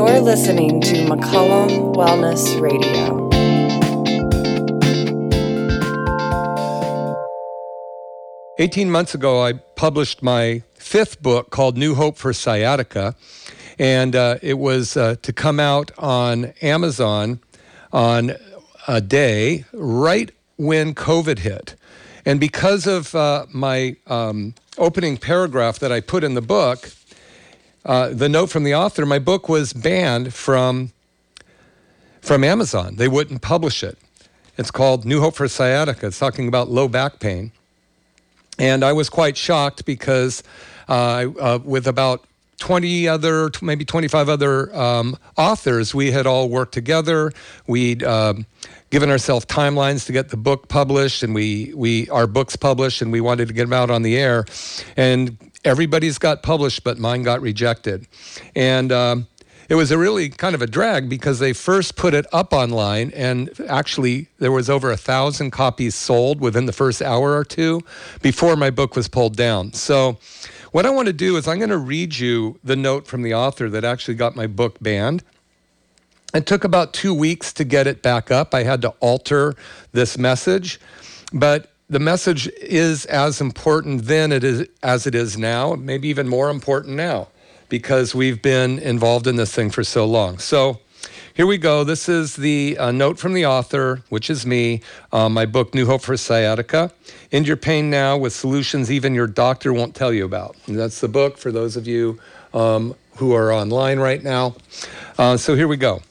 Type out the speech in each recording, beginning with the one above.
You're listening to McCollum Wellness Radio. Eighteen months ago, I published my fifth book called New Hope for Sciatica, and uh, it was uh, to come out on Amazon on a day right when COVID hit. And because of uh, my um, opening paragraph that I put in the book, uh, the note from the author, my book was banned from, from Amazon. They wouldn't publish it. It's called New Hope for Sciatica. It's talking about low back pain. And I was quite shocked because uh, uh, with about 20 other, maybe 25 other um, authors, we had all worked together. We'd um, given ourselves timelines to get the book published, and we, we our books published, and we wanted to get them out on the air. And everybody's got published, but mine got rejected. And um, it was a really kind of a drag because they first put it up online and actually there was over a thousand copies sold within the first hour or two before my book was pulled down. So what i want to do is i'm going to read you the note from the author that actually got my book banned. It took about two weeks to get it back up. I had to alter this message but the message is as important then it is as it is now maybe even more important now because we've been involved in this thing for so long. So here we go. This is the uh, note from the author, which is me, uh, my book, New Hope for Sciatica. End Your Pain Now with Solutions Even Your Doctor Won't Tell You About. And that's the book for those of you um, who are online right now. Uh, so here we go.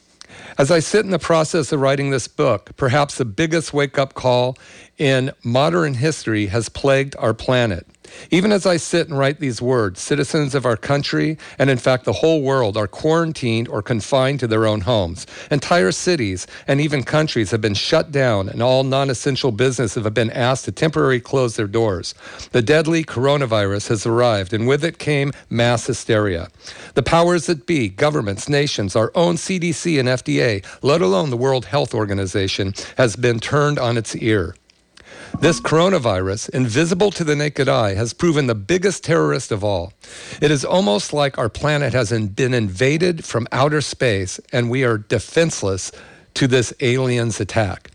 As I sit in the process of writing this book, perhaps the biggest wake up call in modern history has plagued our planet. Even as I sit and write these words, citizens of our country, and in fact the whole world, are quarantined or confined to their own homes. Entire cities and even countries have been shut down, and all non essential businesses have been asked to temporarily close their doors. The deadly coronavirus has arrived, and with it came mass hysteria. The powers that be, governments, nations, our own CDC and FDA, let alone the World Health Organization, has been turned on its ear. This coronavirus, invisible to the naked eye, has proven the biggest terrorist of all. It is almost like our planet has been invaded from outer space and we are defenseless to this alien's attack.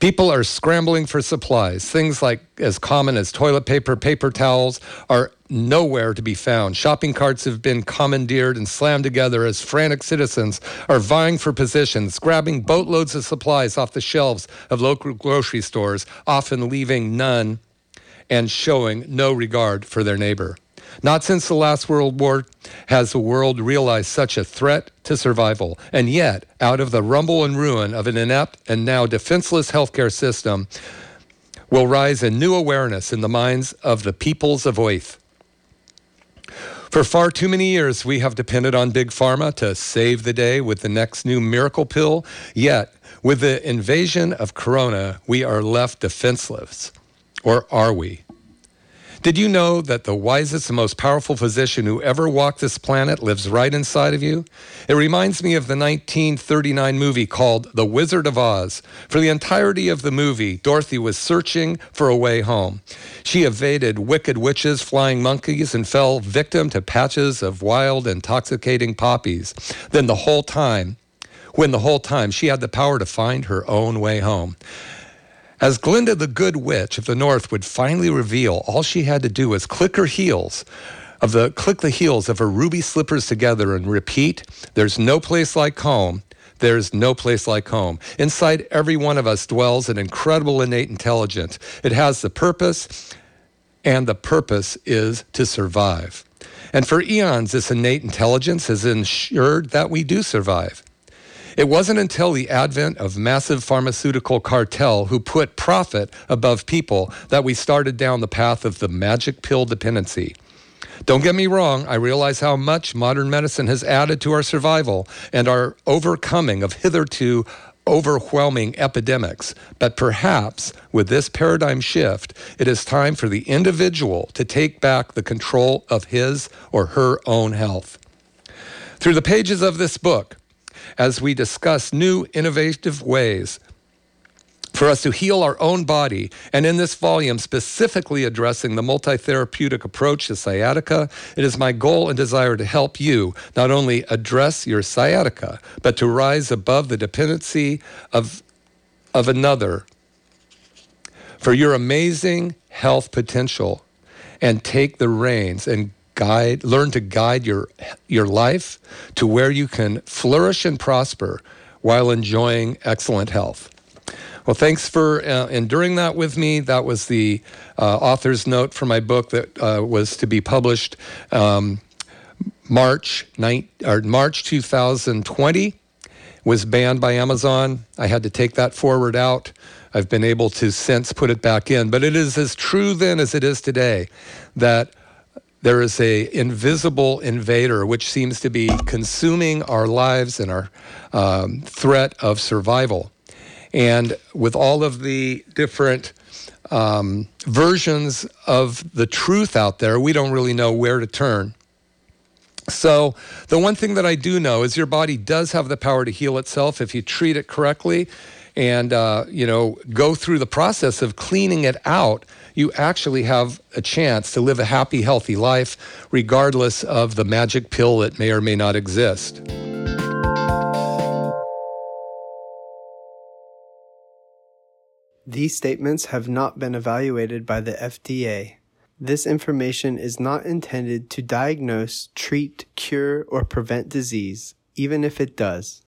People are scrambling for supplies. Things like as common as toilet paper, paper towels are nowhere to be found. Shopping carts have been commandeered and slammed together as frantic citizens are vying for positions, grabbing boatloads of supplies off the shelves of local grocery stores, often leaving none and showing no regard for their neighbor. Not since the last World War has the world realized such a threat to survival. And yet, out of the rumble and ruin of an inept and now defenseless healthcare system, will rise a new awareness in the minds of the peoples of Earth. For far too many years, we have depended on Big Pharma to save the day with the next new miracle pill. Yet, with the invasion of Corona, we are left defenseless. Or are we? Did you know that the wisest and most powerful physician who ever walked this planet lives right inside of you? It reminds me of the 1939 movie called The Wizard of Oz. For the entirety of the movie, Dorothy was searching for a way home. She evaded wicked witches, flying monkeys, and fell victim to patches of wild, intoxicating poppies. Then the whole time, when the whole time she had the power to find her own way home. As Glinda the Good Witch of the North would finally reveal, all she had to do was click her heels of the click the heels of her ruby slippers together and repeat, there's no place like home. There's no place like home. Inside every one of us dwells an incredible innate intelligence. It has the purpose, and the purpose is to survive. And for eons, this innate intelligence has ensured that we do survive. It wasn't until the advent of massive pharmaceutical cartel who put profit above people that we started down the path of the magic pill dependency. Don't get me wrong, I realize how much modern medicine has added to our survival and our overcoming of hitherto overwhelming epidemics. But perhaps with this paradigm shift, it is time for the individual to take back the control of his or her own health. Through the pages of this book, as we discuss new innovative ways for us to heal our own body. And in this volume, specifically addressing the multi therapeutic approach to sciatica, it is my goal and desire to help you not only address your sciatica, but to rise above the dependency of, of another for your amazing health potential and take the reins and guide learn to guide your your life to where you can flourish and prosper while enjoying excellent health. Well, thanks for uh, enduring that with me. That was the uh, author's note for my book that uh, was to be published um, March 9, or March 2020. Was banned by Amazon. I had to take that foreword out. I've been able to since put it back in, but it is as true then as it is today that there is a invisible invader which seems to be consuming our lives and our um, threat of survival. And with all of the different um, versions of the truth out there, we don't really know where to turn. So, the one thing that I do know is your body does have the power to heal itself if you treat it correctly and uh, you know go through the process of cleaning it out you actually have a chance to live a happy, healthy life, regardless of the magic pill that may or may not exist. These statements have not been evaluated by the FDA. This information is not intended to diagnose, treat, cure, or prevent disease, even if it does.